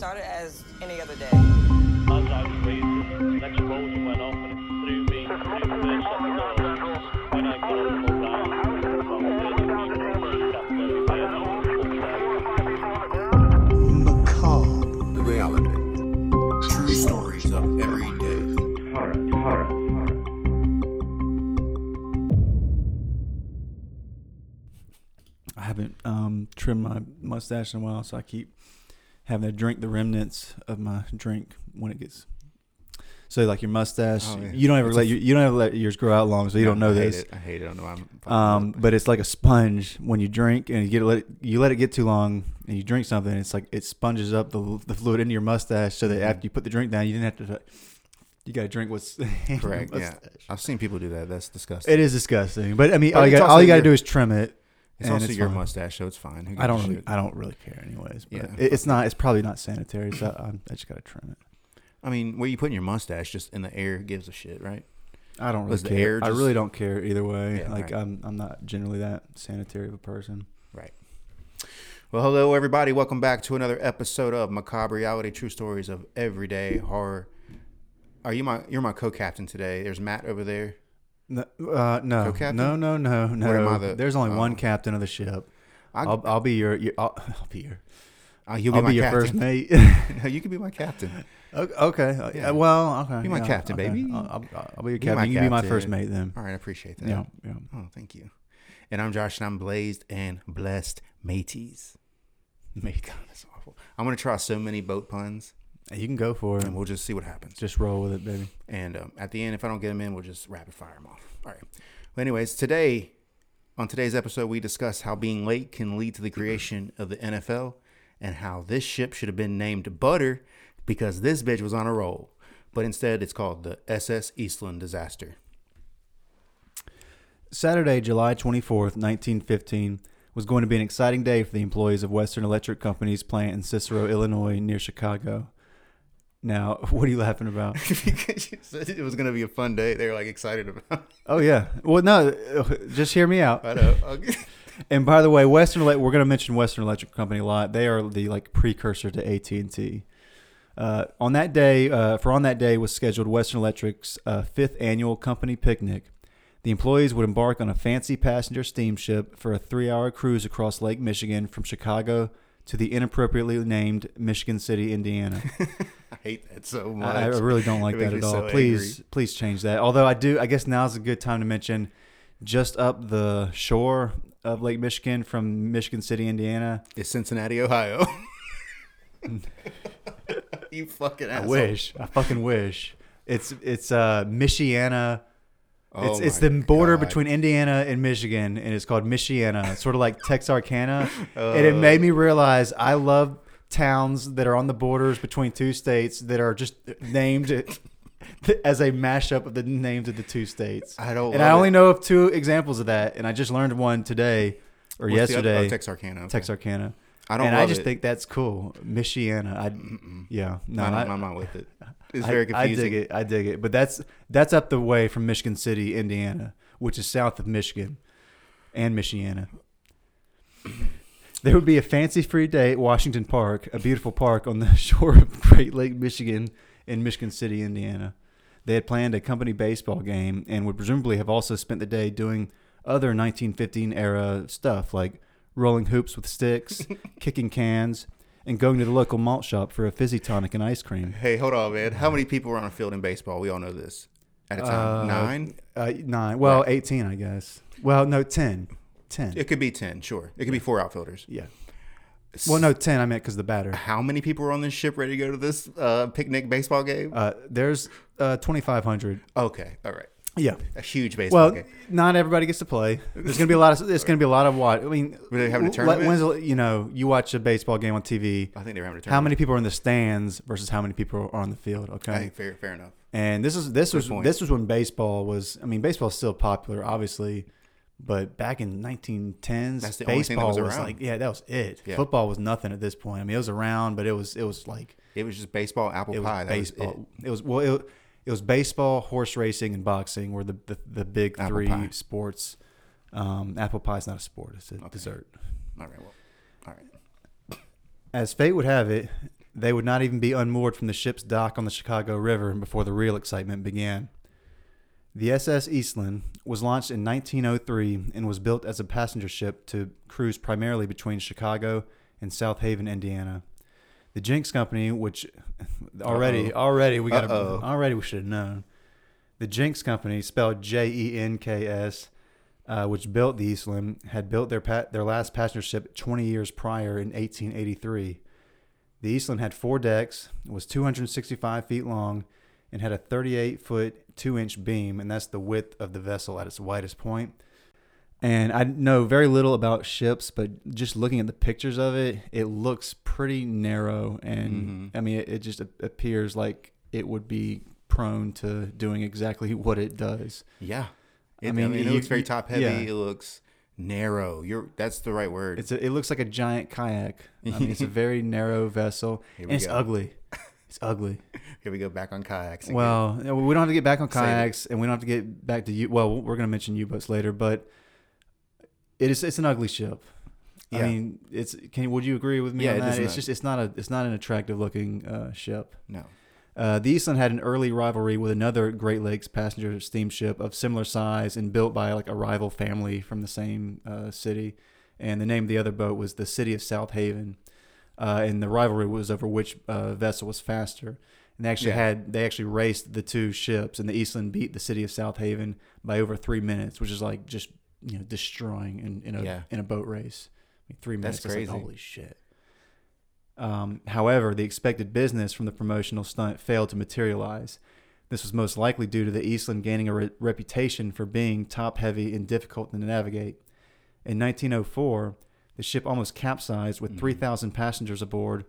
started as any other day. As I was raising, an explosion went off and it threw me through the first set. When I got up and round, about 30 people sat very badly Macabre. The reality. True stories of every day. Horror. Horror. I haven't um, trimmed my mustache in a while, so I keep having to drink the remnants of my drink when it gets. So like your mustache, Oh, yeah. you don't ever It's let your, you don't ever let yours grow out long, so you don't know I hate this. It. I hate it. I don't know. why I'm Um, but it's like a sponge when you drink and you get let it, you let it get too long and you drink something. It's like it sponges up the, the fluid into your mustache, so Mm-hmm. that after you put the drink down, you didn't have to. You got to drink what's correct. Yeah. I've seen people do that. That's disgusting. It is disgusting, but I mean, But all you got all you got to do is trim it. It's and also it's your fine. mustache, so it's fine. I don't. Really. I don't really care, anyways. But Yeah. it, it's not. It's probably not sanitary, so I'm, I just got to trim it. I mean, where you putting your mustache, just in the air, gives a shit, right? I don't really care. air I really don't care either way. Yeah, like right. I'm. I'm not generally that sanitary of a person. Right. Well, hello everybody. Welcome back to another episode of Macabre Reality: True Stories of Everyday Horror. Are you my? You're my co-captain today. There's Matt over there. No, uh, no, Co-captain? no, no, no, no. Am I the- There's only oh. one captain of the ship. I, I'll, I'll be your. your I'll, I'll be your. uh, you'll be I'll my be your captain. first mate. You can be my captain. okay. okay. uh, Yeah. Well, okay. Be my yeah, captain, okay. baby. I'll, I'll, I'll be your captain. my you can be my first captain. mate then. All right, I appreciate that. Yeah, yeah. Oh, thank you. And I'm Josh, and I'm blazed and blessed, mateys. Mate, God, that's awful. I'm gonna try so many boat puns, you can go for it. and we'll just see what happens. Just roll with it, baby. And um, at the end, if I don't get them in, we'll just rapid fire them off. All right. Well, anyways, today, on today's episode, we discuss how being late can lead to the creation of the NFL and how this ship should have been named Butter because this bitch was on a roll. But instead, it's called the SS Eastland disaster. Saturday, July 24th, 1915, was going to be an exciting day for the employees of Western Electric Company's plant in Cicero, Illinois, near Chicago. Now, what are you laughing about? because you said it was going to be a fun day. They were like excited about Oh, yeah. Well, no, just hear me out. I know. Okay. And by the way, Western Elec we're going to mention Western Electric Company a lot. They are the like precursor to AT and T. Uh, on that day, uh, for on that day was scheduled Western Electric's uh, fifth annual company picnic. The employees would embark on a fancy passenger steamship for a three-hour cruise across Lake Michigan from Chicago to the inappropriately named Michigan City, Indiana. I hate that so much. I, I really don't like that at all. so please, angry. please change that. Although I do, I guess now is a good time to mention, just up the shore of Lake Michigan from Michigan City, Indiana. is Cincinnati, Ohio. you fucking asshole. I wish, I fucking wish. It's it's uh Michiana. Oh it's it's the border God. between Indiana and Michigan, and it's called Michiana. Sort of like Texarkana, and it made me oh. realize I love towns that are on the borders between two states that are just named as a mashup of the names of the two states. I don't And I only it. know of two examples of that, and I just learned one today or What's the other- oh, yesterday. Oh, Texarkana. okay. Texarkana. I don't and I just it. think that's cool. Michiana. I yeah. No, I I'm not with it. It's very very I, confusing. dig it. I dig it. But that's that's up the way from Michigan City, Indiana, which is south of Michigan and Michiana. There would be a fancy free day at Washington Park, a beautiful park on the shore of Great Lake, Michigan, in Michigan City, Indiana. They had planned a company baseball game and would presumably have also spent the day doing other 1915 era stuff like rolling hoops with sticks, kicking cans, and going to the local malt shop for a fizzy tonic and ice cream. Hey, hold on, man. How many people were on a field in baseball? We all know this. At a time, Uh, nine. Uh, nine. Well, Right. 18, I guess. Well, no, 10. 10. It could be ten. Sure, it could be four outfielders. yeah. Well, no, 10, I meant because the batter. How many people were on this ship ready to go to this uh, picnic baseball game? Uh, there's uh, 2,500. okay, all right. Yeah. A huge baseball Well, game. not everybody gets to play. There's gonna be a lot of. There's gonna be a lot of what. I mean, Were they having a tournament? when's you know you watch a baseball game on TV. I think they were having a tournament. How many people are in the stands versus how many people are on the field? Okay. Hey, fair, fair enough. And this is this was point. this was when baseball was. I mean, baseball is still popular, obviously, but back in 1910s, That's the only thing that baseball was was, like yeah, that was it. Yeah. Football was nothing at this point. I mean, it was around, but it was it was like It was just baseball, apple it pie. That was baseball. it. it. was well, it, it was baseball, horse racing, and boxing were the the, the big Apple three pie. sports. Um, apple pie is not a sport; it's a dessert. All right. Well, all right. As fate would have it, They would not even be unmoored from the ship's dock on the Chicago River before the real excitement began. The SS Eastland was launched in 1903 and was built as a passenger ship to cruise primarily between Chicago and South Haven, Indiana. The Jenks Company, which already Uh-oh. already we got already we should have known. The Jenks Company, spelled J E N K S, uh, which built the Eastland, had built their pa- their last passenger ship 20 years prior in 1883. The Eastland had four decks, was 265 feet long, and had a 38 foot 2 inch beam, and that's the width of the vessel at its widest point. And I know very little about ships, but just looking at the pictures of it, it looks pretty narrow. And Mhm. I mean, it, it just appears like it would be prone to doing exactly what it does. Yeah. It, I I mean, mean, it you- looks very top heavy. yeah. It looks narrow. You're that's the right word. It's a, it looks like a giant kayak. I mean, it's a very narrow vessel, and it's go. ugly. It's ugly. Here we go back on kayaks. again. Well, we don't have to get back on kayaks, and we don't have to get back to you. Well, we're going to mention U-boats later, but it is it's an ugly ship. Yeah. I mean, it's can would you agree with me Yeah, on it that? is It's not- just it's not a it's not an attractive looking uh, ship. no. Uh, the Eastland had an early rivalry with another Great Lakes passenger steamship of similar size and built by like a rival family from the same uh, city. And the name of the other boat was the City of South Haven. Uh, and the rivalry was over which uh, vessel was faster. And they actually Yeah. had they actually raced the two ships, and the Eastland beat the City of South Haven by over three minutes, which is like just you know destroying in, in a Yeah. in a boat race. I mean, three minutes. That's That's like, crazy. holy shit. Um, however, the expected business from the promotional stunt failed to materialize. This was most likely due to the Eastland gaining a re- reputation for being top heavy and difficult to navigate. In 1904, the ship almost capsized with Mhm. 3,000 passengers aboard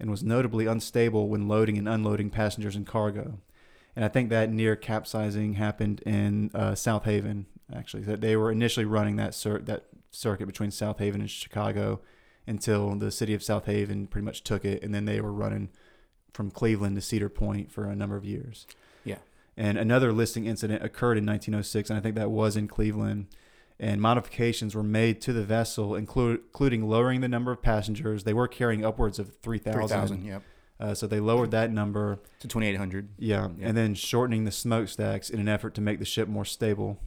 and was notably unstable when loading and unloading passengers and cargo. And I think that near capsizing happened in uh, South Haven, actually. That they were initially running that cir- that circuit between South Haven and Chicago until the city of South Haven pretty much took it, and then they were running from Cleveland to Cedar Point for a number of years. Yeah. And another listing incident occurred in 1906, and I think that was in Cleveland. And modifications were made to the vessel, inclu- including lowering the number of passengers. They were carrying upwards of 3,000. 3,000, yep. Uh, so they lowered that number. To 2,800. Yeah, Yeah. and then shortening the smokestacks in an effort to make the ship more stable.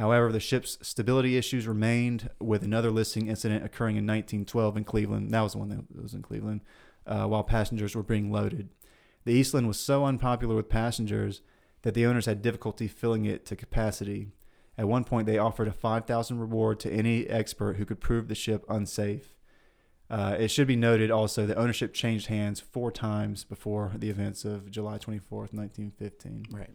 However, the ship's stability issues remained, with another listing incident occurring in 1912 in Cleveland. That was the one that was in Cleveland, uh, while passengers were being loaded. The Eastland was so unpopular with passengers that the owners had difficulty filling it to capacity. At one point, they offered a 5,000 reward to any expert who could prove the ship unsafe. Uh, it should be noted also that ownership changed hands four times before the events of July 24th, 1915. Right.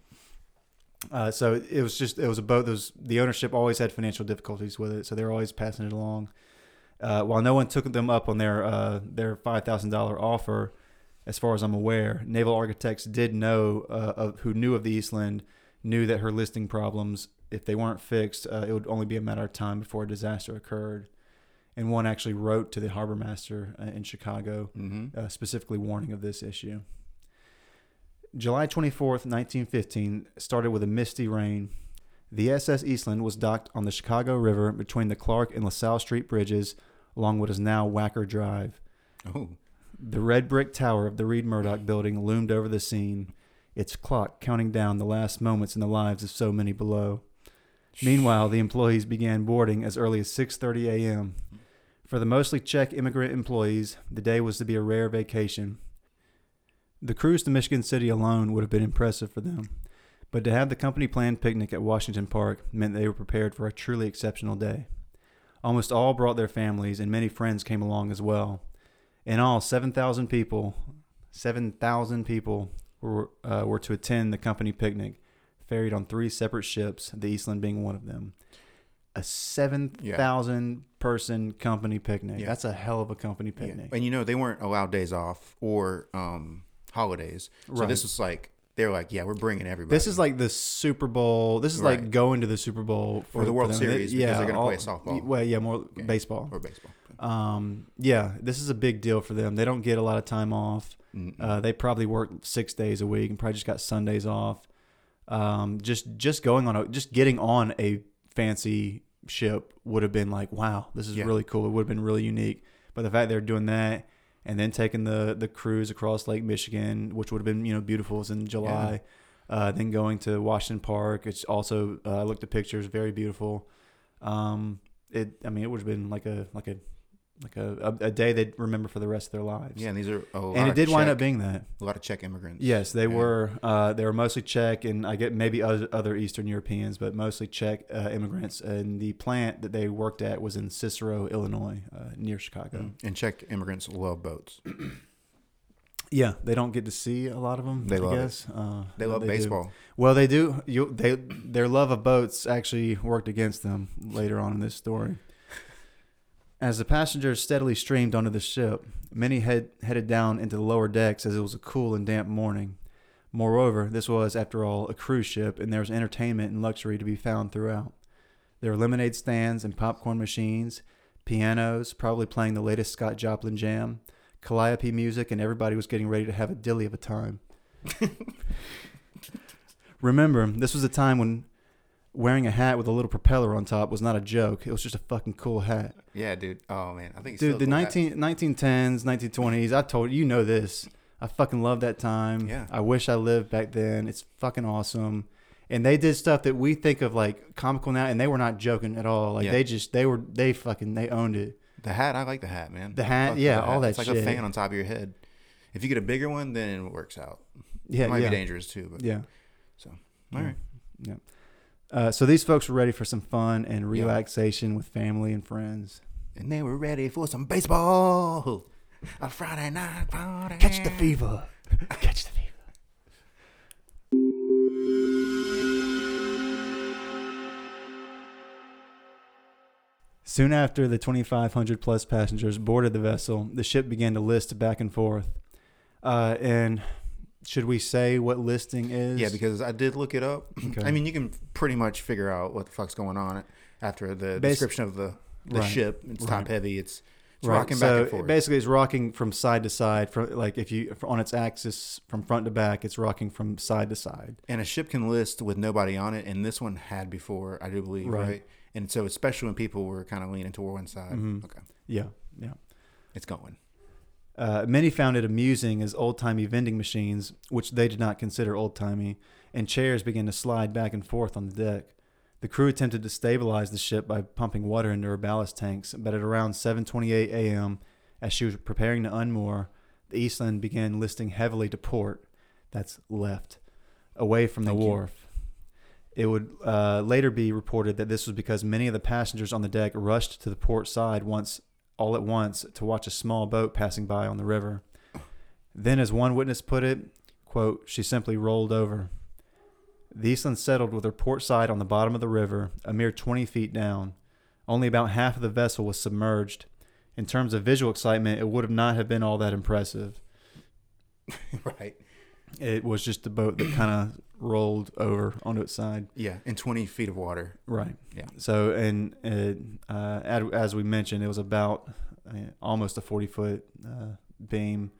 Uh, so it was just it was a boat. That was, the ownership always had financial difficulties with it, so they were always passing it along. Uh, while no one took them up on their uh, their five thousand dollar offer, as far as I'm aware, Naval Architects did know uh, of who knew of the Eastland knew that her listing problems, if they weren't fixed, uh, it would only be a matter of time before a disaster occurred. And one actually wrote to the harbor master uh, in Chicago Mm-hmm. uh, specifically warning of this issue. July 24th, 1915, started with a misty rain. The SS Eastland was docked on the Chicago River between the Clark and LaSalle Street bridges along what is now Wacker Drive. Oh. The red brick tower of the Reid Murdoch building loomed over the scene, its clock counting down the last moments in the lives of so many below. Meanwhile, the employees began boarding as early as 6:30 a.m. For the mostly Czech immigrant employees, the day was to be a rare vacation. The cruise to Michigan City alone would have been impressive for them, but to have the company planned picnic at Washington Park meant they were prepared for a truly exceptional day. Almost all brought their families, and many friends came along as well. In all, 7,000 people, 7,000 people were, uh, were to attend the company picnic, ferried on three separate ships, the Eastland being one of them. A 7,000 person company picnic. Yeah. That's a hell of a company Yeah. picnic. And you know, they weren't allowed days off or um, holidays. So Right. this was like, they were like, yeah, we're bringing everybody. This is like the Super Bowl. This is like Right. going to the Super Bowl for Or the World them. Series because they're gonna play softball. Well, yeah, more baseball. or baseball. Um, yeah, this is a big deal for them. They don't get a lot of time off. Uh, they probably work six days a week and probably just got Sundays off. Um, just just going on a just getting on a fancy ship would have been like, wow, this is Yeah. really cool. It would have been really unique. But the fact they're doing that and then taking the the cruise across Lake Michigan, which would have been you know beautiful. It was in July. Uh, then going to Washington Park. It's also uh, I looked at pictures, very beautiful. Um, it I mean it would have been like a like a like a, a, a day they'd remember for the rest of their lives. Yeah, and these are a lot and it of did wind up being that. a lot of Czech immigrants. Yes, they Yeah. were. Uh, they were mostly Czech, and I get maybe other, Eastern Europeans, but mostly Czech uh, immigrants. And the plant that they worked at was in Cicero, Illinois, uh, near Chicago. Mm. And Czech immigrants love boats. Yeah, they don't get to see a lot of them. They I love guess. Uh, They love do. baseball. Well, they do. You, they their love of boats actually worked against them later on in this story. As the passengers steadily streamed onto the ship, many head, headed down into the lower decks as it was a cool and damp morning. Moreover, this was, after all, a cruise ship, and there was entertainment and luxury to be found throughout. There were lemonade stands and popcorn machines, pianos, probably playing the latest Scott Joplin jam, calliope music, and everybody was getting ready to have a dilly of a time. Remember, this was a time when wearing a hat with a little propeller on top was not a joke. It was just a fucking cool hat. Yeah, dude. Oh man, I think Dude, the cool hat. 19, 1910s, 1920s, I told you, you know this. I fucking love that time. Yeah. I wish I lived back then. It's fucking awesome. And they did stuff that we think of like comical now, and they were not joking at all. Like Yeah. they just, they were, they fucking, they owned it. The hat, I like the hat, man. The hat, Fuck yeah, the all that It's like shit. a fan on top of your head. If you get a bigger one, then it works out. Yeah, it might yeah, be dangerous too, but yeah. so all right. Yeah. Uh, so these folks were ready for some fun and Yeah. relaxation with family and friends. And they were ready for some baseball. A Friday night party. Catch the fever. Catch the fever. Soon after the 2,500 plus passengers boarded the vessel, the ship began to list back and forth. Uh, and should we say what listing is? Yeah, because I did look it up. Okay. I mean, you can pretty much figure out what the fuck's going on after the Bas- description of the the Right, ship. It's top heavy. It's it's Right, rocking so back and forth. Basically, it's rocking from side to side. From like if you on its axis from front to back, it's rocking from side to side. and a ship can list with nobody on it, and this one had before, I do believe, Right. right? And so, especially when people were kind of leaning toward one side. Mhm. Okay, Yeah, yeah. it's going. Uh, many found it amusing as old timey vending machines, which they did not consider old timey, and chairs began to slide back and forth on the deck. The crew attempted to stabilize the ship by pumping water into her ballast tanks, but at around 7:28 a.m., as she was preparing to unmoor, the Eastland began listing heavily to port. That's left, away from the Thank you. wharf. It would uh, later be reported that this was because many of the passengers on the deck rushed to the port side once all at once to watch a small boat passing by on the river. Then, as one witness put it, quote, she simply rolled over. The Eastland settled with her port side on the bottom of the river, a mere 20 feet down. Only about half of the vessel was submerged. In terms of visual excitement, it would have not have been all that impressive. right. It was just a boat that kind of rolled over onto its side. Yeah, in 20 feet of water. Right. Yeah. So, and it, uh, ad- as we mentioned, it was about uh, almost a 40 foot uh, beam,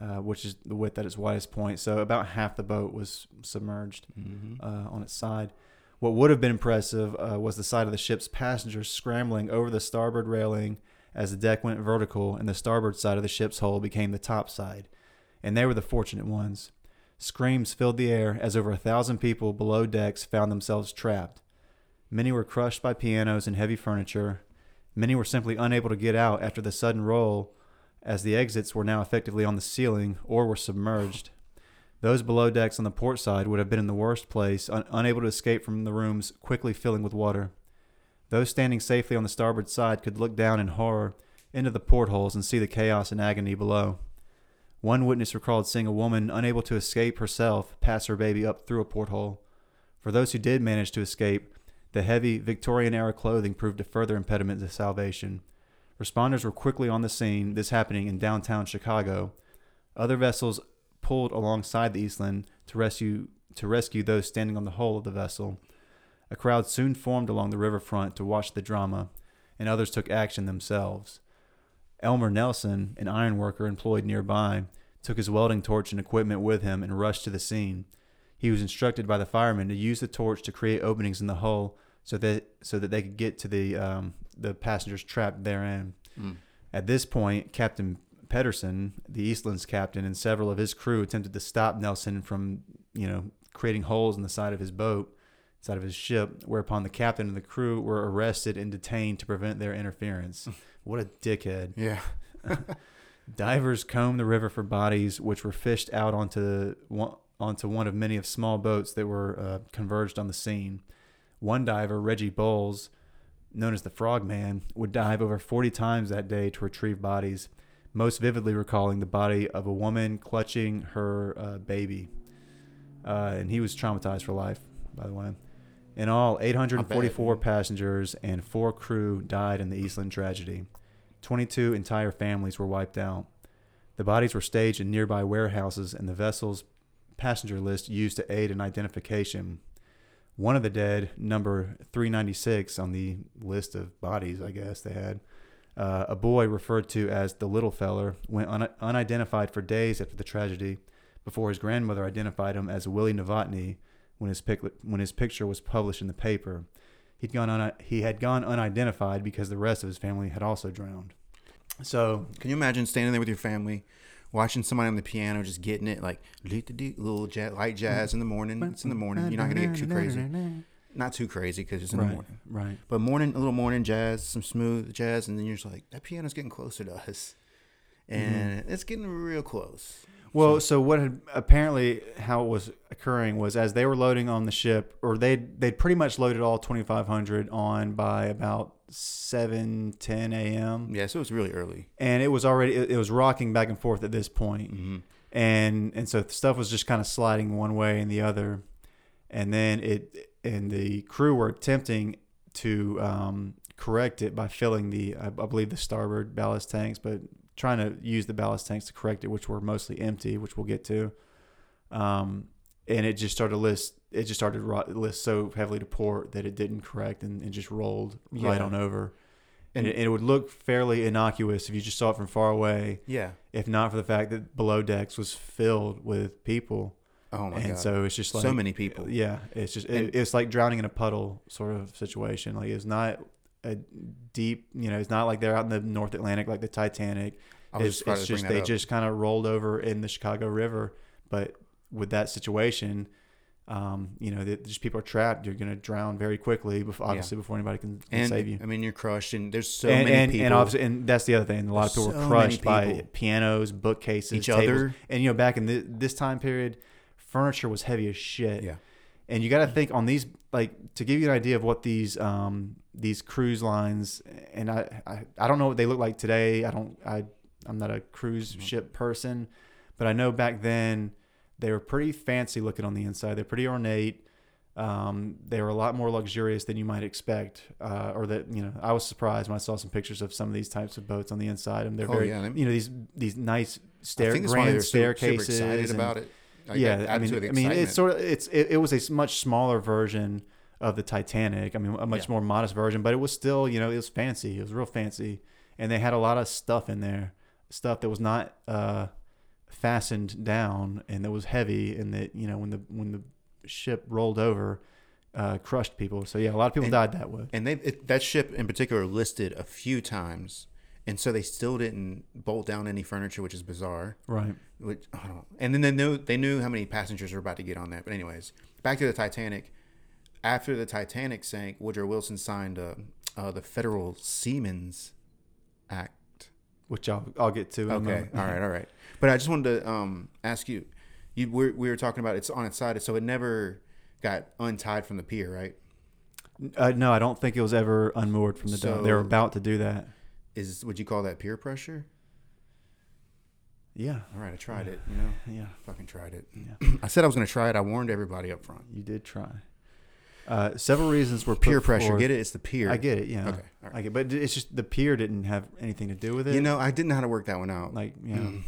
uh, which is the width at its widest point. So, about half the boat was submerged Mm-hmm. uh, on its side. What would have been impressive uh, was the sight of the ship's passengers scrambling over the starboard railing as the deck went vertical and the starboard side of the ship's hull became the top side. And they were the fortunate ones. Screams filled the air as over a thousand people below decks found themselves trapped. Many were crushed by pianos and heavy furniture. Many were simply unable to get out after the sudden roll, as the exits were now effectively on the ceiling or were submerged. Those below decks on the port side would have been in the worst place, un- unable to escape from the rooms quickly filling with water. Those standing safely on the starboard side could look down in horror into the portholes and see the chaos and agony below. One witness recalled seeing a woman unable to escape herself pass her baby up through a porthole. For those who did manage to escape, the heavy Victorian era clothing proved a further impediment to salvation. Responders were quickly on the scene, this happening in downtown Chicago. Other vessels pulled alongside the Eastland to rescue to rescue those standing on the hull of the vessel. A crowd soon formed along the riverfront to watch the drama, and others took action themselves. Elmer Nelson, an ironworker employed nearby, took his welding torch and equipment with him and rushed to the scene. He was instructed by the firemen to use the torch to create openings in the hull so that so that they could get to the um, the passengers trapped therein. Mm. At this point, Captain Pedersen, the Eastland's captain, and several of his crew attempted to stop Nelson from, you know, creating holes in the side of his boat, side of his ship, whereupon the captain and the crew were arrested and detained to prevent their interference. what a dickhead. Yeah. Divers combed the river for bodies, which were fished out onto one, onto one of many of small boats that were uh, converged on the scene. One diver, Reggie Bowles, known as the Frogman, would dive over 40 times that day to retrieve bodies, most vividly recalling the body of a woman clutching her uh, baby. Uh, and he was traumatized for life, by the way. In all, 844 passengers and four crew died in the Eastland tragedy. 22 entire families were wiped out. The bodies were staged in nearby warehouses, and the vessel's passenger list used to aid in identification. One of the dead, number 396 on the list of bodies, I guess they had, uh, a boy referred to as the little feller, went un- unidentified for days after the tragedy before his grandmother identified him as Willie Novotny when his, pic- when his picture was published in the paper. He'd gone un- he had gone unidentified because the rest of his family had also drowned. So Can you imagine standing there with your family, watching somebody on the piano just getting it like little jazz, light jazz in the morning? It's in the morning. You're not gonna get too crazy. Not too crazy because it's in the morning. right. But morning, a little morning jazz, some smooth jazz, and then you're just like, that piano's getting closer to us, mm-hmm. and it's getting real close. Well, so what had apparently how it was occurring was as they were loading on the ship, or they they'd pretty much loaded all 2,500 on by about 7, 10 a.m. Yeah, so it was really early. and it was already it, it was rocking back and forth at this point. Mm-hmm. and and so the stuff was just kind of sliding one way and the other, and then it and the crew were attempting to um, correct it by filling the I, I believe the starboard ballast tanks, but trying to use the ballast tanks to correct it, which were mostly empty, which we'll get to. Um, and it just started to list it just started to list so heavily to port that it didn't correct and it just rolled right on over. And it, it would look fairly innocuous if you just saw it from far away Yeah. if not for the fact that below decks was filled with people. Oh my and god. so it's just like so many people. Yeah, it's just it, it's like drowning in a puddle sort of situation. Like it's not a deep, you know, it's not like they're out in the North Atlantic like the Titanic. It's, just it's just they up. just kind of rolled over in the Chicago River. But with that situation, um, you know, that just people are trapped. You're going to drown very quickly, before, obviously, before anybody can, can and save you I mean, you're crushed, and there's so and, many and, people. and obviously, and that's the other thing. A lot of people So were crushed by pianos, bookcases, Each tables. other. and you know, back in the, this time period, furniture was heavy as shit. yeah. And you got to think on these, like, to give you an idea of what these um these cruise lines, and I I, I don't know what they look like today. I don't I I'm not a cruise Mm-hmm. ship person, but I know back then they were pretty fancy looking on the inside. They're pretty ornate. Um, they were a lot more luxurious than you might expect, uh, or that you know. I was surprised when I saw some pictures of some of these types of boats on the inside, and they're Oh, very, yeah, you know, these these nice stair think that's why they grand were super, super staircases. excited and- about it. Like, yeah, that I mean, I mean, it's sort of it's it, it was a much smaller version of the Titanic. I mean, a much Yeah. more modest version, but it was still, you know, it was fancy. It was real fancy, and they had a lot of stuff in there, stuff that was not uh, fastened down and that was heavy, and that you know when the when the ship rolled over, uh, crushed people. So yeah, a lot of people And- died that way. And they it, that ship in particular listed a few times, and so they still didn't bolt down any furniture, which is bizarre. Right. Which I don't. And then they knew they knew how many passengers were about to get on that. But anyways, back to the Titanic. After the Titanic sank, Woodrow Wilson signed uh, uh, the Federal Seamen's Act. Which I'll I'll get to. In a Okay, all right, all right. But I just wanted to um, ask you. You we we were talking about it's on its side, so it never got untied from the pier, right? Uh, no, I don't think it was ever unmoored from the dock. They were about to do that. Is would you call that peer pressure? Yeah. All right, I tried it. You know, Yeah. fucking tried it. Yeah. I said I was going to try it. I warned everybody up front. You did try. Uh, several reasons were Peer pressure. forth. Get it? It's the peer. I get it. Yeah. Okay, right. I get, but it's just the peer didn't have anything to do with it. You know, I didn't know how to work that one out. like know, Mm.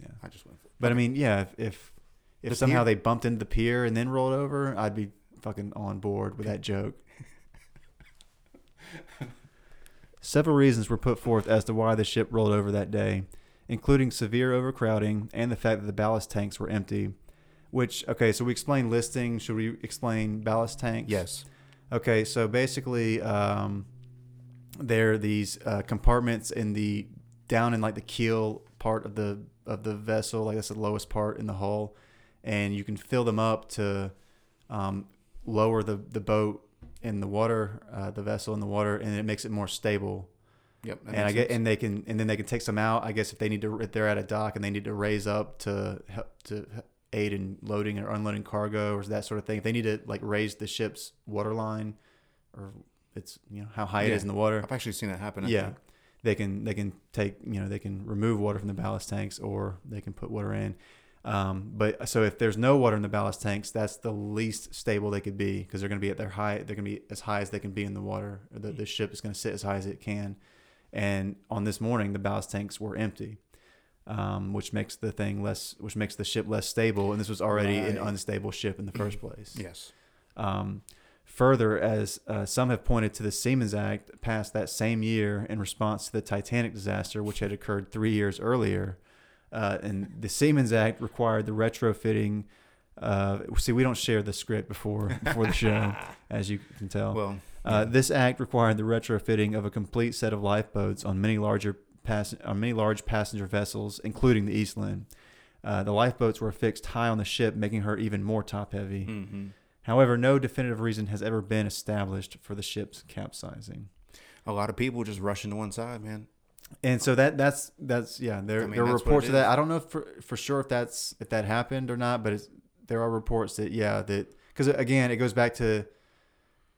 yeah. I just went. For it. But I mean, yeah. If if, if The somehow pier- they bumped into the pier and then rolled over, I'd be fucking on board with that joke. Several reasons were put forth as to why the ship rolled over that day, including severe overcrowding and the fact that the ballast tanks were empty. Which okay, so we explained listing. Should we explain ballast tanks? yes. Okay, so basically, um, there are these uh, compartments in the down in like the keel part of the of the vessel, like that's the lowest part in the hull, and you can fill them up to um, lower the the boat in the water, uh, the vessel in the water, and it makes it more stable. Yep. and I get sense. and they can and then they can take some out. I guess if they need to, if they're at a dock and they need to raise up to help to aid in loading or unloading cargo or that sort of thing. If they need to like raise the ship's water line, or it's you know how high it Yeah. is in the water. I've actually seen that happen. I Yeah, think. they can they can take you know they can remove water from the ballast tanks or they can put water in. Um, but so if there's no water in the ballast tanks, that's the least stable they could be because they're going to be at their high. They're going to be as high as they can be in the water. The, the ship is going to sit as high as it can. And on this morning, the ballast tanks were empty, um, which makes the thing less, which makes the ship less stable. And this was already an unstable ship in the first place. Yes. Um, further, as uh, some have pointed to the Seamen's Act passed that same year in response to the Titanic disaster, which had occurred three years earlier. Uh, and the Seamen's Act required the retrofitting. Uh, see, we don't share the script before before the show, as you can tell. Well, Uh, this act required the retrofitting of a complete set of lifeboats on many larger pass- on many large passenger vessels, including the Eastland. Uh, the lifeboats were fixed high on the ship, making her even more top heavy. hmm However, no definitive reason has ever been established for the ship's capsizing. a lot of people just rushing to one side, man. And so that that's that's yeah. There I mean, there are reports of that I don't know for for sure if that's if that happened or not, but it's, there are reports that yeah that because again it goes back to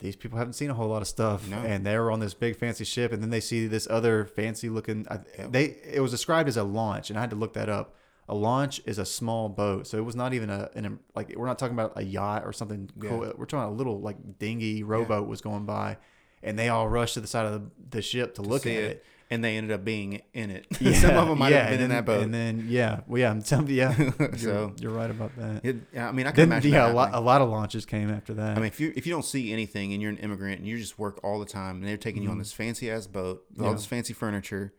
these people haven't seen a whole lot of stuff, No. and they were on this big fancy ship, and then they see this other fancy looking. They it was described as a launch, and I had to look that up. A launch is a small boat, so it was not even a an like we're not talking about a yacht or something cool. Yeah. We're talking about a little like dinghy rowboat was going by, and they all rushed to the side of the, the ship to, look at it. it. And they ended up being in it. Yeah, Some of them might yeah, have been and in then- that boat. And then yeah, well, yeah, I'm telling you, yeah, you're, So- you're right about that. It, I mean, I can Then imagine. yeah, that a lot, a lot of launches came after that. I mean, if you if you don't see anything and you're an immigrant and you just work all the time and they're taking you on Mhm. this fancy ass boat with Yeah. all this fancy furniture,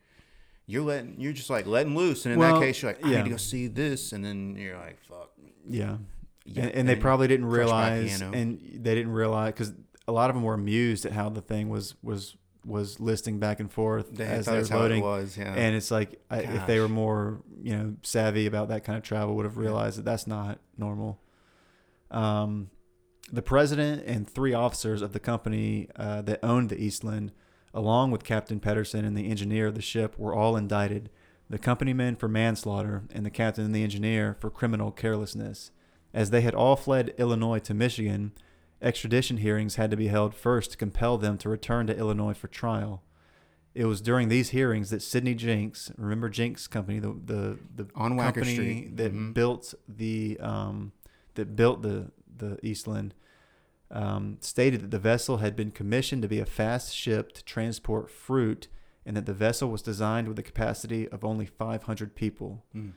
you're letting you're just like letting loose. And in Well, that case, you're like, I yeah. need to go see this, and then you're like, fuck. yeah, Yeah, and, and they probably didn't crushed by a realize, and they didn't realize because a lot of them were amused at how the thing was was was listing back and forth They as they were how it was. Yeah. And it's like I, if they were more, you know, savvy about that kind of travel, would have realized that that's not normal. Um, the president and three officers of the company uh, that owned the Eastland, along with Captain Pedersen and the engineer of the ship, were all indicted. The company men for manslaughter and the captain and the engineer for criminal carelessness. As they had all fled Illinois to Michigan, extradition hearings had to be held first to compel them to return to Illinois for trial. It was during these hearings that Sidney Jenks, remember Jenks Company, the the, the On Wacker company Street. that Mhm. built the um, that built the the Eastland, um, stated that the vessel had been commissioned to be a fast ship to transport fruit, and that the vessel was designed with a capacity of only 500 people. Mm.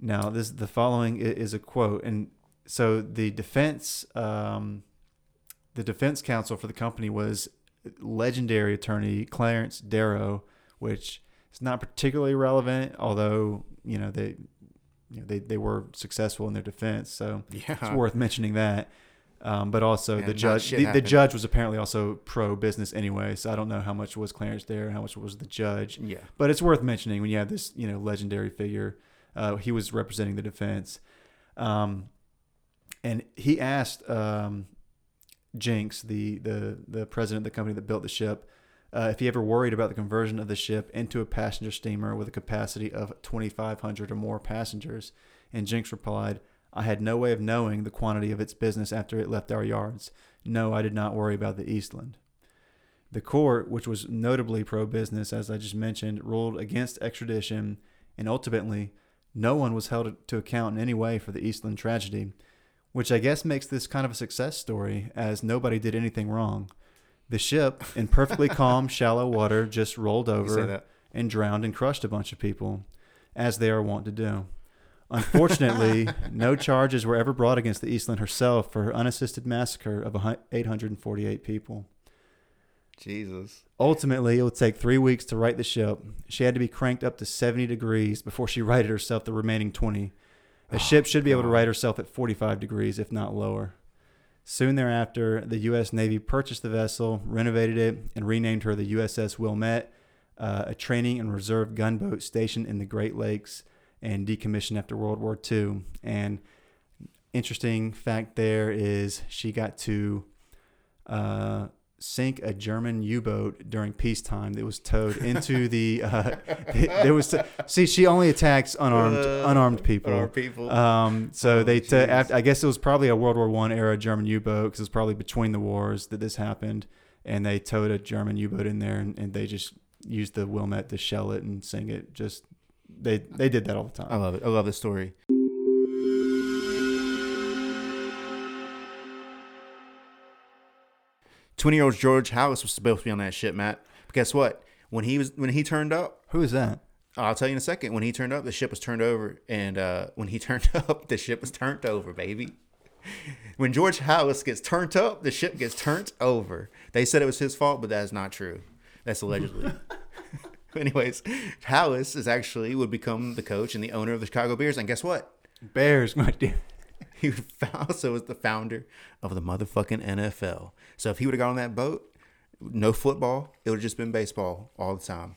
Now, this the following is a quote, and so the defense, um, the defense counsel for the company was legendary attorney Clarence Darrow, which is not particularly relevant, although you know they, you know, they they were successful in their defense, so it's worth mentioning that. Um, but also Yeah, the judge, the, the judge was apparently also pro business anyway, so I don't know how much was Clarence there, how much was the judge. Yeah. But it's worth mentioning when you have this, you know, legendary figure. Uh, he was representing the defense, um, and he asked um, Jenks, the, the the president of the company that built the ship, uh, if he ever worried about the conversion of the ship into a passenger steamer with a capacity of 2,500 or more passengers. And Jenks replied, "I had no way of knowing the quantity of its business after it left our yards. No, I did not worry about the Eastland." The court, which was notably pro business, as I just mentioned, ruled against extradition, and ultimately, no one was held to account in any way for the Eastland tragedy, which I guess makes this kind of a success story, as nobody did anything wrong. The ship, in perfectly calm, shallow water, just rolled over and drowned and crushed a bunch of people, as they are wont to do. Unfortunately, no charges were ever brought against the Eastland herself for her unassisted massacre of 848 people. Jesus. Ultimately, it would take three weeks to right the ship. She had to be cranked up to 70 degrees before she righted herself the remaining 20. A Oh, ship should be able to right herself at 45 degrees, if not lower. Soon thereafter, the U.S. Navy purchased the vessel, renovated it, and renamed her the USS Wilmette, uh, a training and reserve gunboat stationed in the Great Lakes and decommissioned after World War II. And interesting fact there is she got to uh, sink a German U-boat during peacetime that was towed into the. Uh, there was see she only attacks unarmed Uh, unarmed people. unarmed people. Um, so Oh, they t- after, I guess it was probably a World War One era German U-boat because it was probably between the wars that this happened, and they towed a German U-boat in there and, and they just used the Wilmette to shell it and sink it. Just they they did that all the time. I love it. I love the story. Twenty-year-old George Halas was supposed to be on that ship, Matt. But guess what? When he was when he turned up, Who is that? I'll tell you in a second. When he turned up, the ship was turned over, and uh, when he turned up, the ship was turned over, baby. When George Halas gets turned up, the ship gets turned over. They said it was his fault, but that is not true. That's allegedly. Anyways, Halas is actually would become the coach and the owner of the Chicago Bears, and guess what? Bears, my dear. He also was the founder of the motherfucking NFL. So if he would have got on that boat, no football, it would have just been baseball all the time.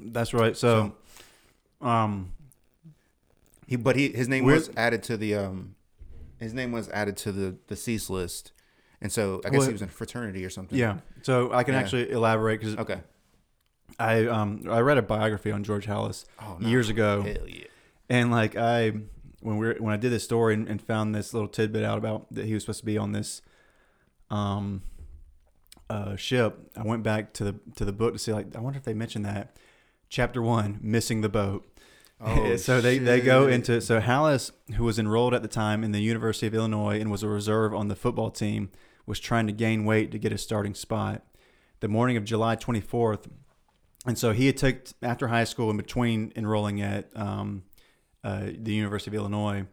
That's right. So, um, He, but he, his name was added to the, um, his name was added to the the cease list, and so I guess Well, he was in a fraternity or something. yeah. So I can Yeah. actually elaborate because Okay. I um I read a biography on George Halas Oh, no. years ago. Hell yeah. And like I, when we are when I did this story and, and found this little tidbit out about that he was supposed to be on this, um, uh, ship, I went back to the to the book to see like I wonder if they mentioned that chapter one, missing the boat. Oh, so they, they go into so Halas, who was enrolled at the time in the University of Illinois and was a reserve on the football team, was trying to gain weight to get a starting spot. The morning of July 24th, and so he had took after high school in between enrolling at um, uh, the University of Illinois,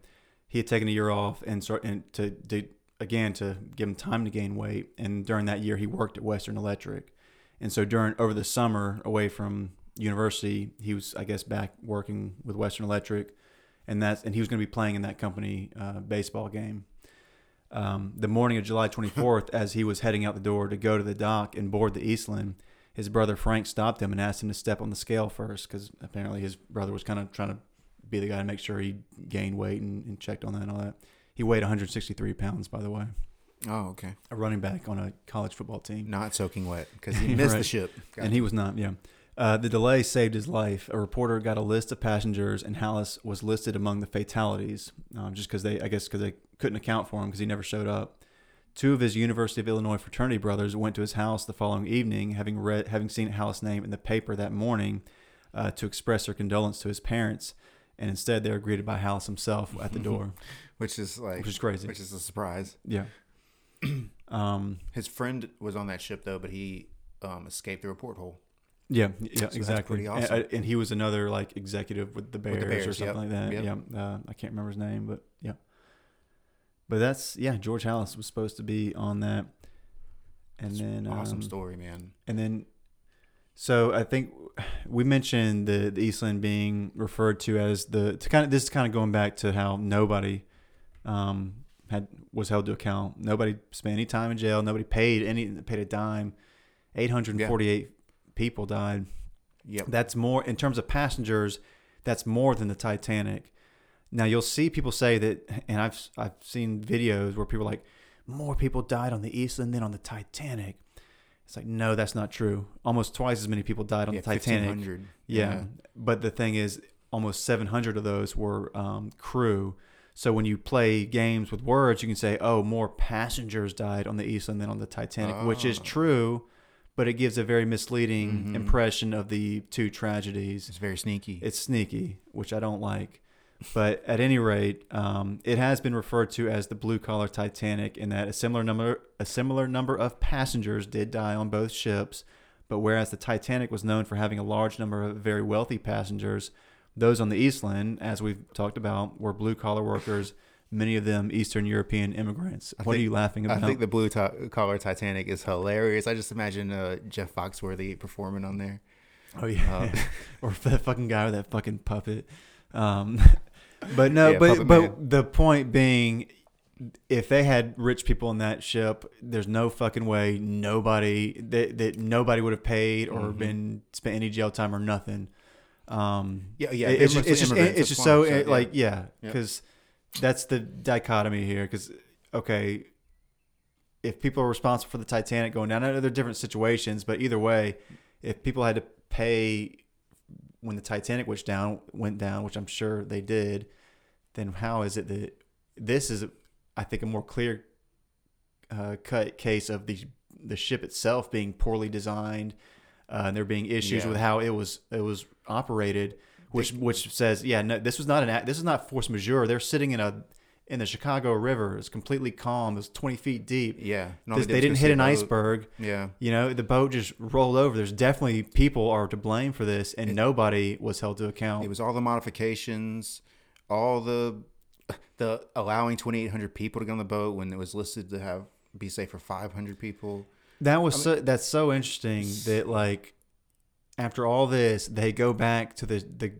he had taken a year off and start and to, to again to give him time to gain weight. And during that year, he worked at Western Electric, and so during over the summer away from university, he was I guess back working with Western Electric, and that's and he was going to be playing in that company uh, baseball game. Um, the morning of July 24th, as he was heading out the door to go to the dock and board the Eastland, his brother Frank stopped him and asked him to step on the scale first because apparently his brother was kind of trying to be the guy to make sure he gained weight and, and checked on that and all that. He weighed 163 pounds, by the way, Oh, okay. a running back on a college football team. Not soaking wet because he missed the Right. ship. And he was not, yeah. Uh, the delay saved his life. A reporter got a list of passengers, and Halas was listed among the fatalities, um, just because they, I guess, because they couldn't account for him because he never showed up. Two of his University of Illinois fraternity brothers went to his house the following evening, having read, having seen Halas' name in the paper that morning, uh, to express their condolence to his parents, and instead they were greeted by Halas himself at the door, which is like which is crazy. which is a surprise. Yeah. um. His friend was on that ship though, but he um, escaped through a porthole. Yeah, yeah, that's exactly. pretty And- awesome. And, he was another like executive with the Bears, the or something yep, like that. yep. Yeah, uh, I can't remember his name, but yeah. But that's yeah. George Halas was supposed to be on that, and It's then awesome um, story, man. and then so I think we mentioned the, the Eastland being referred to as the to kind of this is kind of going back to how nobody um, had was held to account. Nobody spent any time in jail. Nobody paid any paid a dime. Eight hundred and forty eight people died. Yep. That's more in terms of passengers. That's more than the Titanic. Now you'll see people say that, and I've I've seen videos where people are like more people died on the Eastland than on the Titanic. It's like no, that's not true. Almost twice as many people died on yeah, the Titanic. 1500. Yeah. but the thing is, almost 700 of those were um, crew. So when you play games with words, you can say, "Oh, more passengers died on the Eastland than on the Titanic," which is Oh. true, but it gives a very misleading Mhm. impression of the two tragedies. It's very sneaky. It's sneaky, which I don't like. But at any rate, um, it has been referred to as the blue collar Titanic, in that a similar number a similar number of passengers did die on both ships. But whereas the Titanic was known for having a large number of very wealthy passengers, those on the Eastland, as we've talked about, were blue collar workers, many of them Eastern European immigrants. I what are you laughing about? I think the blue ti- collar Titanic is hilarious. I just imagine uh, Jeff Foxworthy performing on there. oh yeah, Uh, or that fucking guy with that fucking puppet. Um, but no, Yeah, but but Man. the point being, if they had rich people on that ship, there's no fucking way nobody that that nobody would have paid or Mhm. been spent any jail time or nothing. Um, Yeah, yeah, it- it's just it's just, it's just so so, yeah. like yeah, because that's the dichotomy here. Because okay, if people are responsible for the Titanic going down, I know they're different situations, but either way, if people had to pay when the Titanic went down, went down, which I'm sure they did, then how is it that this is, I think, a more clear uh, cut case of the the ship itself being poorly designed, uh, and there being issues Yeah. with how it was it was operated, which which says, yeah, no, this was not an act- this is not force majeure. They're sitting in a in the Chicago River. It's completely calm. It's 20 feet deep. Yeah, and all This- they didn't hit an boat. iceberg. Yeah, You know, the boat just rolled over. There's definitely people are to blame for this, and nobody was held to account. it was all the modifications, all the the allowing 2,800 people to get on the boat when it was listed to have be safe for 500 people. that was so, that's so interesting that like after all this, they go back to the the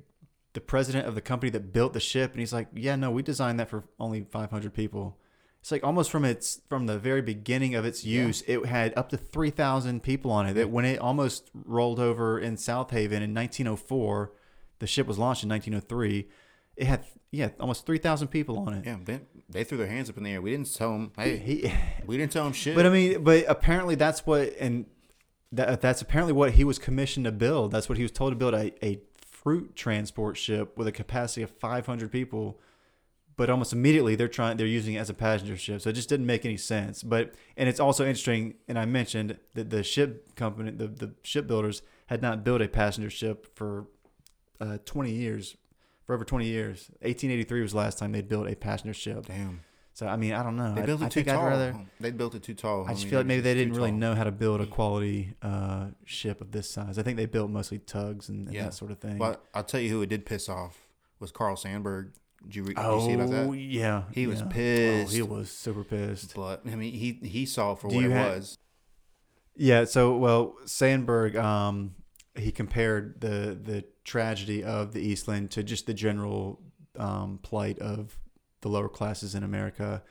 the president of the company that built the ship, and he's like, "Yeah, no, we designed that for only 500 people." It's like almost from its from the very beginning of its use, it had up to 3,000 people on it. That when it almost rolled over in South Haven in 1904, the ship was launched in 1903. It had yeah almost 3,000 people on it. Yeah, they, they threw their hands up in the air. We didn't tell them, hey, He, we didn't tell them shit. but I mean, but apparently that's what and that that's apparently what he was commissioned to build. That's what he was told to build a, a fruit transport ship with a capacity of 500 people. But almost immediately they're trying they're using it as a passenger ship, so it just didn't make any sense. But and it's also interesting, and I mentioned that the ship company, the the shipbuilders had not built a passenger ship for uh, 20 years, for over 20 years. 1883 was the last time they built a passenger ship. Damn, So I mean, I don't know. they built it I too I'd tall. rather. They built it too tall. I just feel like maybe they didn't really tall. know how to build a quality uh, ship of this size. I think they built mostly tugs and, and Yeah. that sort of thing. But I'll tell you who it did piss off was Carl Sandburg. Did you, did oh you see about that? yeah, He was yeah. pissed. Oh, he was super pissed. But I mean, he he saw it for Do what it ha- was. Yeah. So well, Sandburg, um, he compared the the tragedy of the Eastland to just the general um, plight of the lower classes in America.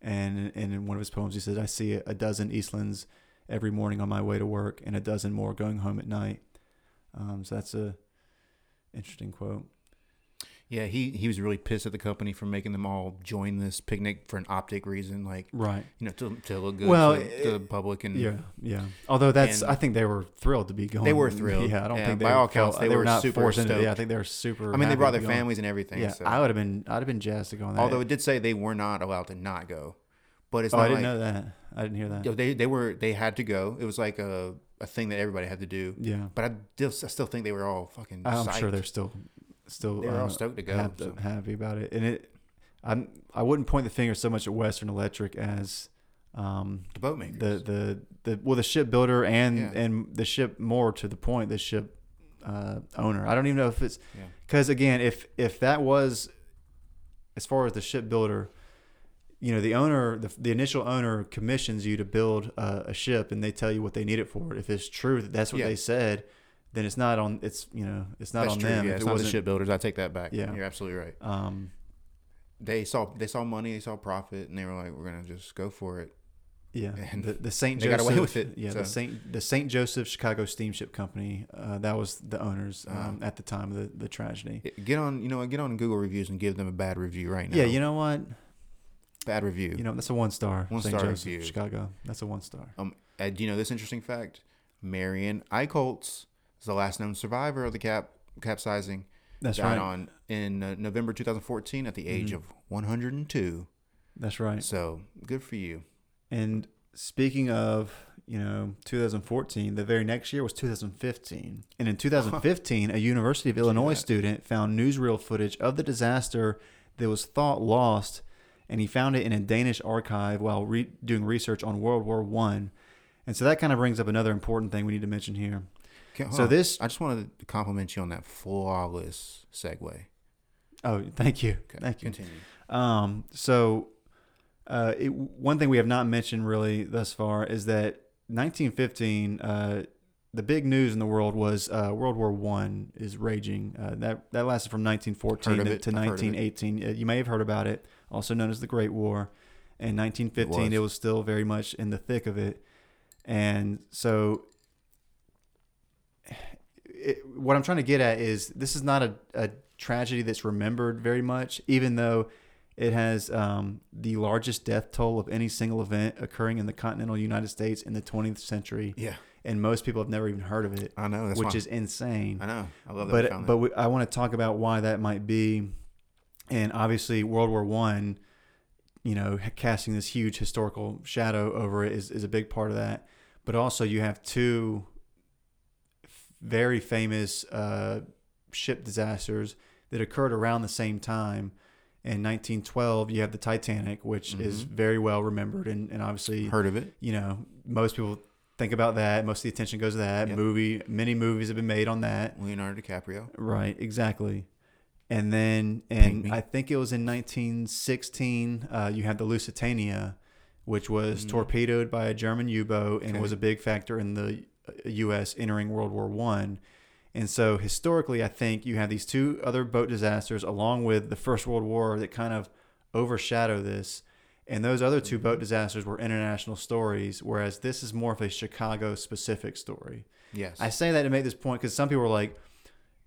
And, and in one of his poems, he said, "I see a dozen Eastlands every morning on my way to work, and a dozen more going home at night." Um, so that's a interesting quote. Yeah, he he was really pissed at the company for making them all join this picnic for an optic reason, like Right. you know, to, to look good Well, to, to the public and Yeah. Yeah. Although that's, I think they were thrilled to be going. They were thrilled. Yeah. I don't Yeah, think they by all felt- accounts, they were not super forced into it. Yeah. I think they were super. I mean, they brought their families and everything. Yeah. so. I would have been. I'd have been jazzed to go on that. Although it did say they were not allowed to not go, but it's oh, not I didn't like know that. I didn't hear that. they they were they had to go. It was like a a thing that everybody had to do. Yeah. But I still I still think they were all fucking. I'm sure they're still, still. They were all stoked to go, hap- so. Happy about it, and it. I'm. I wouldn't point the finger so much at Western Electric as, um, the boat makers. the the the well the shipbuilder and Yeah. and the ship more to the point the ship uh, owner. I don't even know if it's Yeah. because again if if that was as far as the shipbuilder, you know the owner the, the initial owner commissions you to build uh, a ship and they tell you what they need it for. If it's true that that's what Yeah. they said, then it's not on it's you know it's not That's on true. them. Yeah, if it's it not the wasn't shipbuilders. I take that back. Yeah. you're absolutely right. um They saw they saw money, they saw profit, and they were like, "We're gonna just go for it." Yeah, And the, the Saint they Joseph. got away with it, Yeah, so. the Saint the Saint Joseph Chicago Steamship Company. Uh, that was the owners um, Uh. at the time of the, the tragedy. Get on, you know, get on Google reviews and give them a bad review right now. Yeah, you know what? bad review. You know that's a one star. One Saint star Joseph, review. Chicago. That's a one star. Um, do you know this interesting fact? Marion Eichholz is the last known survivor of the cap capsizing. That's died right. on in uh, November 2014 at the age Mhm. of 102. That's right. So good for you. And speaking of, you know, 2014, the very next year was 2015. And in 2015, a University of Illinois student found newsreel footage of the disaster that was thought lost, and he found it in a Danish archive while re- doing research on World War One. And so that kind of brings up another important thing we need to mention here. Hold So on. this- I just wanted to compliment you on that flawless segue. Oh, thank you, Okay, thank you. Continue. Um, so, uh, it, one thing we have not mentioned really thus far is that 1915, uh, the big news in the world was uh, World War One is raging. Uh, that that lasted from 1914 to, to I've heard of it. 1918. Uh, you may have heard about it, also known as the Great War. In 1915, was. it was still very much in the thick of it, and so it, what I'm trying to get at is this is not a, a tragedy that's remembered very much, even though it has um, the largest death toll of any single event occurring in the continental United States in the 20th century, Yeah, and most people have never even heard of it, I know. That's which why- is insane I know. I love that. but but we, I want to talk about why that might be, and obviously World War One, you know, casting this huge historical shadow over it is is a big part of that. But also you have two very famous uh, ship disasters that occurred around the same time. In 1912, you have the Titanic, which is Mhm. very well remembered, and, and obviously heard of it. you know, most people think about that. Most of the attention goes to that Yep. movie. Many movies have been made on that. Leonardo DiCaprio. Right, exactly. And then, and I think it was in 1916, uh, you had the Lusitania, which was Mhm. torpedoed by a German U-boat and Okay. was a big factor in the U.S. entering World War One. And so, historically, I think you have these two other boat disasters, along with the First World War, that kind of overshadow this. And those other two Mm-hmm. boat disasters were international stories, whereas this is more of a Chicago-specific story. Yes. I say that to make this point because some people are like,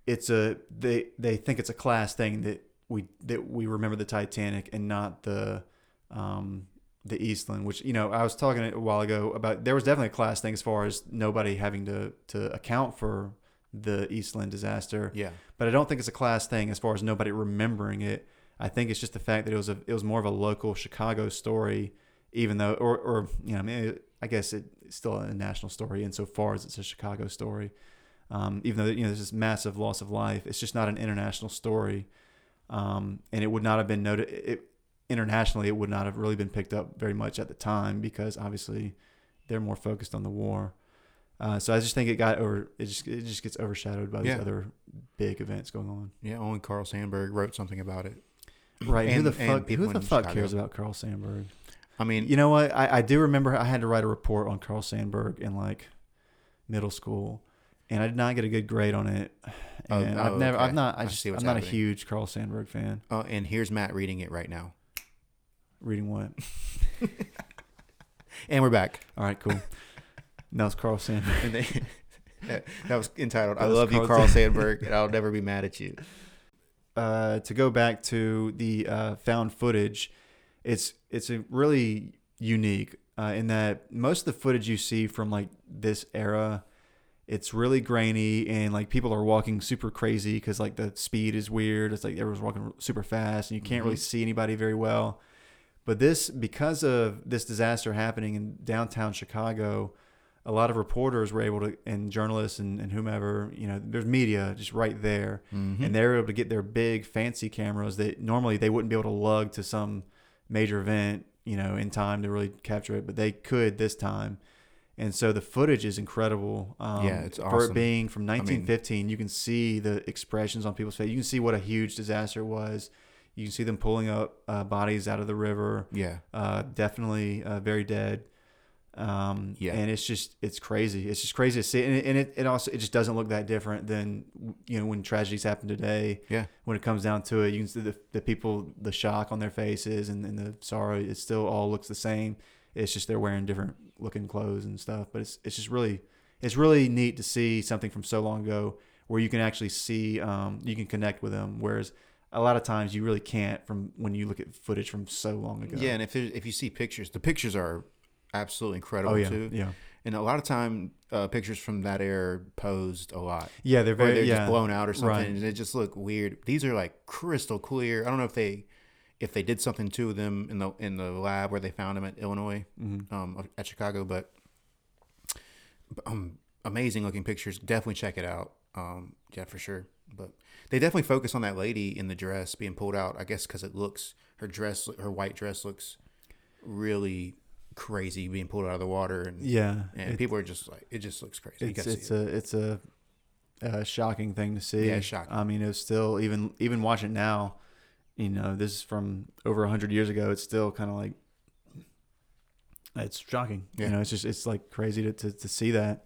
it's a they they think it's a class thing that we that we remember the Titanic and not the um the Eastland, which you know I was talking a while ago about. There was definitely a class thing as far as nobody having to to account for the Eastland disaster, yeah. but I don't think it's a class thing as far as nobody remembering it. I think it's just the fact that it was a it was more of a local Chicago story, even though or or you know I mean I guess it, it's still a national story insofar as it's a Chicago story. Um, even though you know there's this massive loss of life, it's just not an international story, um, and it would not have been noted it, internationally. It would not have really been picked up very much at the time because obviously they're more focused on the war. Uh, so I just think it got over. It just it just gets overshadowed by these Yeah. other big events going on. Yeah. Only Carl Sandburg wrote something about it. Right. who And- the fuck? Who the fuck Chicago. cares about Carl Sandburg? I mean, You know what? I, I do remember I had to write a report on Carl Sandburg in like middle school, and I did not get a good grade on it. Oh, And oh, I've never, okay. I've not, I I just, see what's I'm not a huge Carl Sandburg fan. uh, and here's Matt reading it right now. Reading what? And we're back. All right, cool. that was Carl Sandburg. And they, that, that was entitled That "I was love you, Carl Carl Sandburg, and I'll never be mad at you." uh, to go back to the uh, found footage, it's it's a really unique uh, in that most of the footage you see from like this era, it's really grainy and like people are walking super crazy because like the speed is weird. It's like everyone's walking super fast and you can't really Mhm. see anybody very well. But this because of this disaster happening in downtown Chicago, a lot of reporters were able to and journalists and, and whomever you know there's media just right there. Mhm. and they were able to get their big fancy cameras that normally they wouldn't be able to lug to some major event you know in time to really capture it but they could this time. And so the footage is incredible um, Yeah, it's for it being from mean- 1915 you can see the expressions on people's face. You can see what a huge disaster it was you can see them pulling up uh, bodies out of the river yeah, uh, definitely uh, very dead. Um, Yeah. and it's just it's crazy. It's just crazy to see, and it, and it, it also it just doesn't look that different than you know when tragedies happen today. yeah, When it comes down to it, you can see the the people, the shock on their faces, and, and the sorrow. It still all looks the same. It's just they're wearing different looking clothes and stuff. But it's it's just really it's really neat to see something from so long ago where you can actually see um, you can connect with them, whereas a lot of times you really can't from when you look at footage from so long ago. yeah. And if if you see pictures, the pictures are absolutely incredible Oh yeah, too. yeah, And a lot of time, uh, pictures from that era posed a lot. yeah. They're very they're yeah. just blown out or something, Right. and they just look weird. These are like crystal clear. I don't know if they if they did something to them in the in the lab where they found them at Illinois, Mhm. um, at Chicago, but um, amazing looking pictures. Definitely check it out. Um, yeah, for sure. But they definitely focus on that lady in the dress being pulled out. I guess because it looks her dress, her white dress looks really crazy being pulled out of the water, and Yeah, and it- people are just like, it just looks crazy. You it's see it. a it's a, a shocking thing to see. Yeah, shocking. I mean, it's still even even watch it now. You know, this is from over hundred years ago. It's still kind of like it's shocking. Yeah. You know, it's just it's like crazy to to, to see that.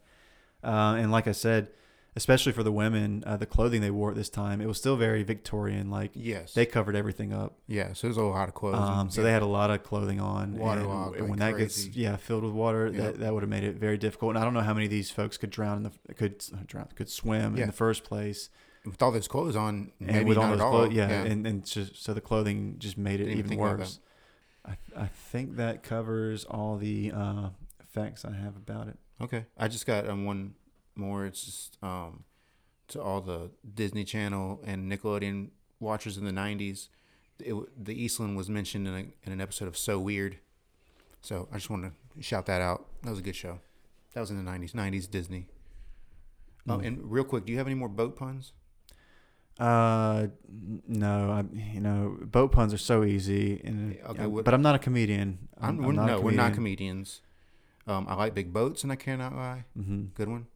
Uh, and like I said, especially for the women, uh, the clothing they wore at this time, it was still very Victorian. Like Yes. they covered everything up. yeah. So there's a lot of clothes. Um, so they had a lot of clothing on. Waterlogged and, when that crazy. gets yeah filled with water, Yep. that, that would have made it very difficult. And I don't know how many of these folks could drown in the could uh, drown could swim Yeah. in the first place. with all those clothes on, maybe and with all not those at all. clothes, yeah, and and just so the clothing just made it Didn't even even think about worse. I I think that covers all the uh, facts I have about it. Okay. I just got um, one more. It's just um, to all the Disney Channel and Nickelodeon watchers in the 90s. It, the Eastland was mentioned in, a, in an episode of So Weird. So I just want to shout that out. That was a good show. That was in the 90s. 90s Disney. Oh, Mm. and real quick, do you have any more boat puns? Uh, no, I you know boat puns are so easy, and Okay, uh, what- but I'm not a comedian. I'm, we're, no, we're not comedians. Um, I like big boats and I cannot lie. hmm Good one.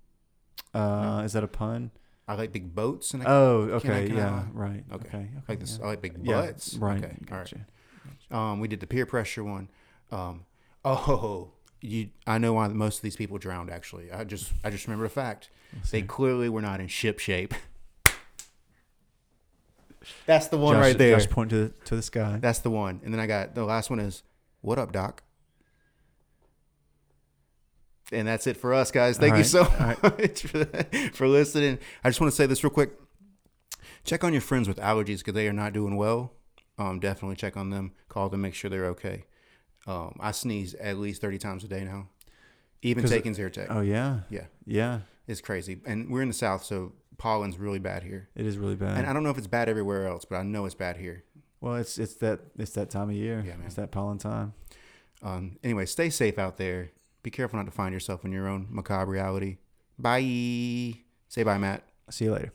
Uh, is that a pun? I like big boats and I Oh, can I- okay, can yeah, lie? right. Okay. Okay, okay. like this. yeah. I like big Yeah, butts. right. Okay. All right. Gotcha. Um, we did the peer pressure one. Um, oh, you. I know why most of these people drowned. Actually, I just I just remember a fact. They clearly were not in ship shape. That's the one Josh- right there. Josh point to the, to the sky. That's the one. And then I got the last one is what up, Doc? And that's it for us, guys. Thank All you right, so all much for, for listening. I just want to say this real quick. Check on your friends with allergies because they are not doing well. Um, definitely check on them. Call them, make sure they're okay. Um, I sneeze at least 30 times a day now. even taking Zyrtec. Oh yeah, yeah, yeah. it's crazy. And we're in the South, so pollen's really bad here. It is really bad. And I don't know if it's bad everywhere else, but I know it's bad here. well, it's it's that it's that time of year. Yeah, man. It's that pollen time. Um, anyway, stay safe out there. Be careful not to find yourself in your own macabre reality. Bye. Say bye, Matt. See you later.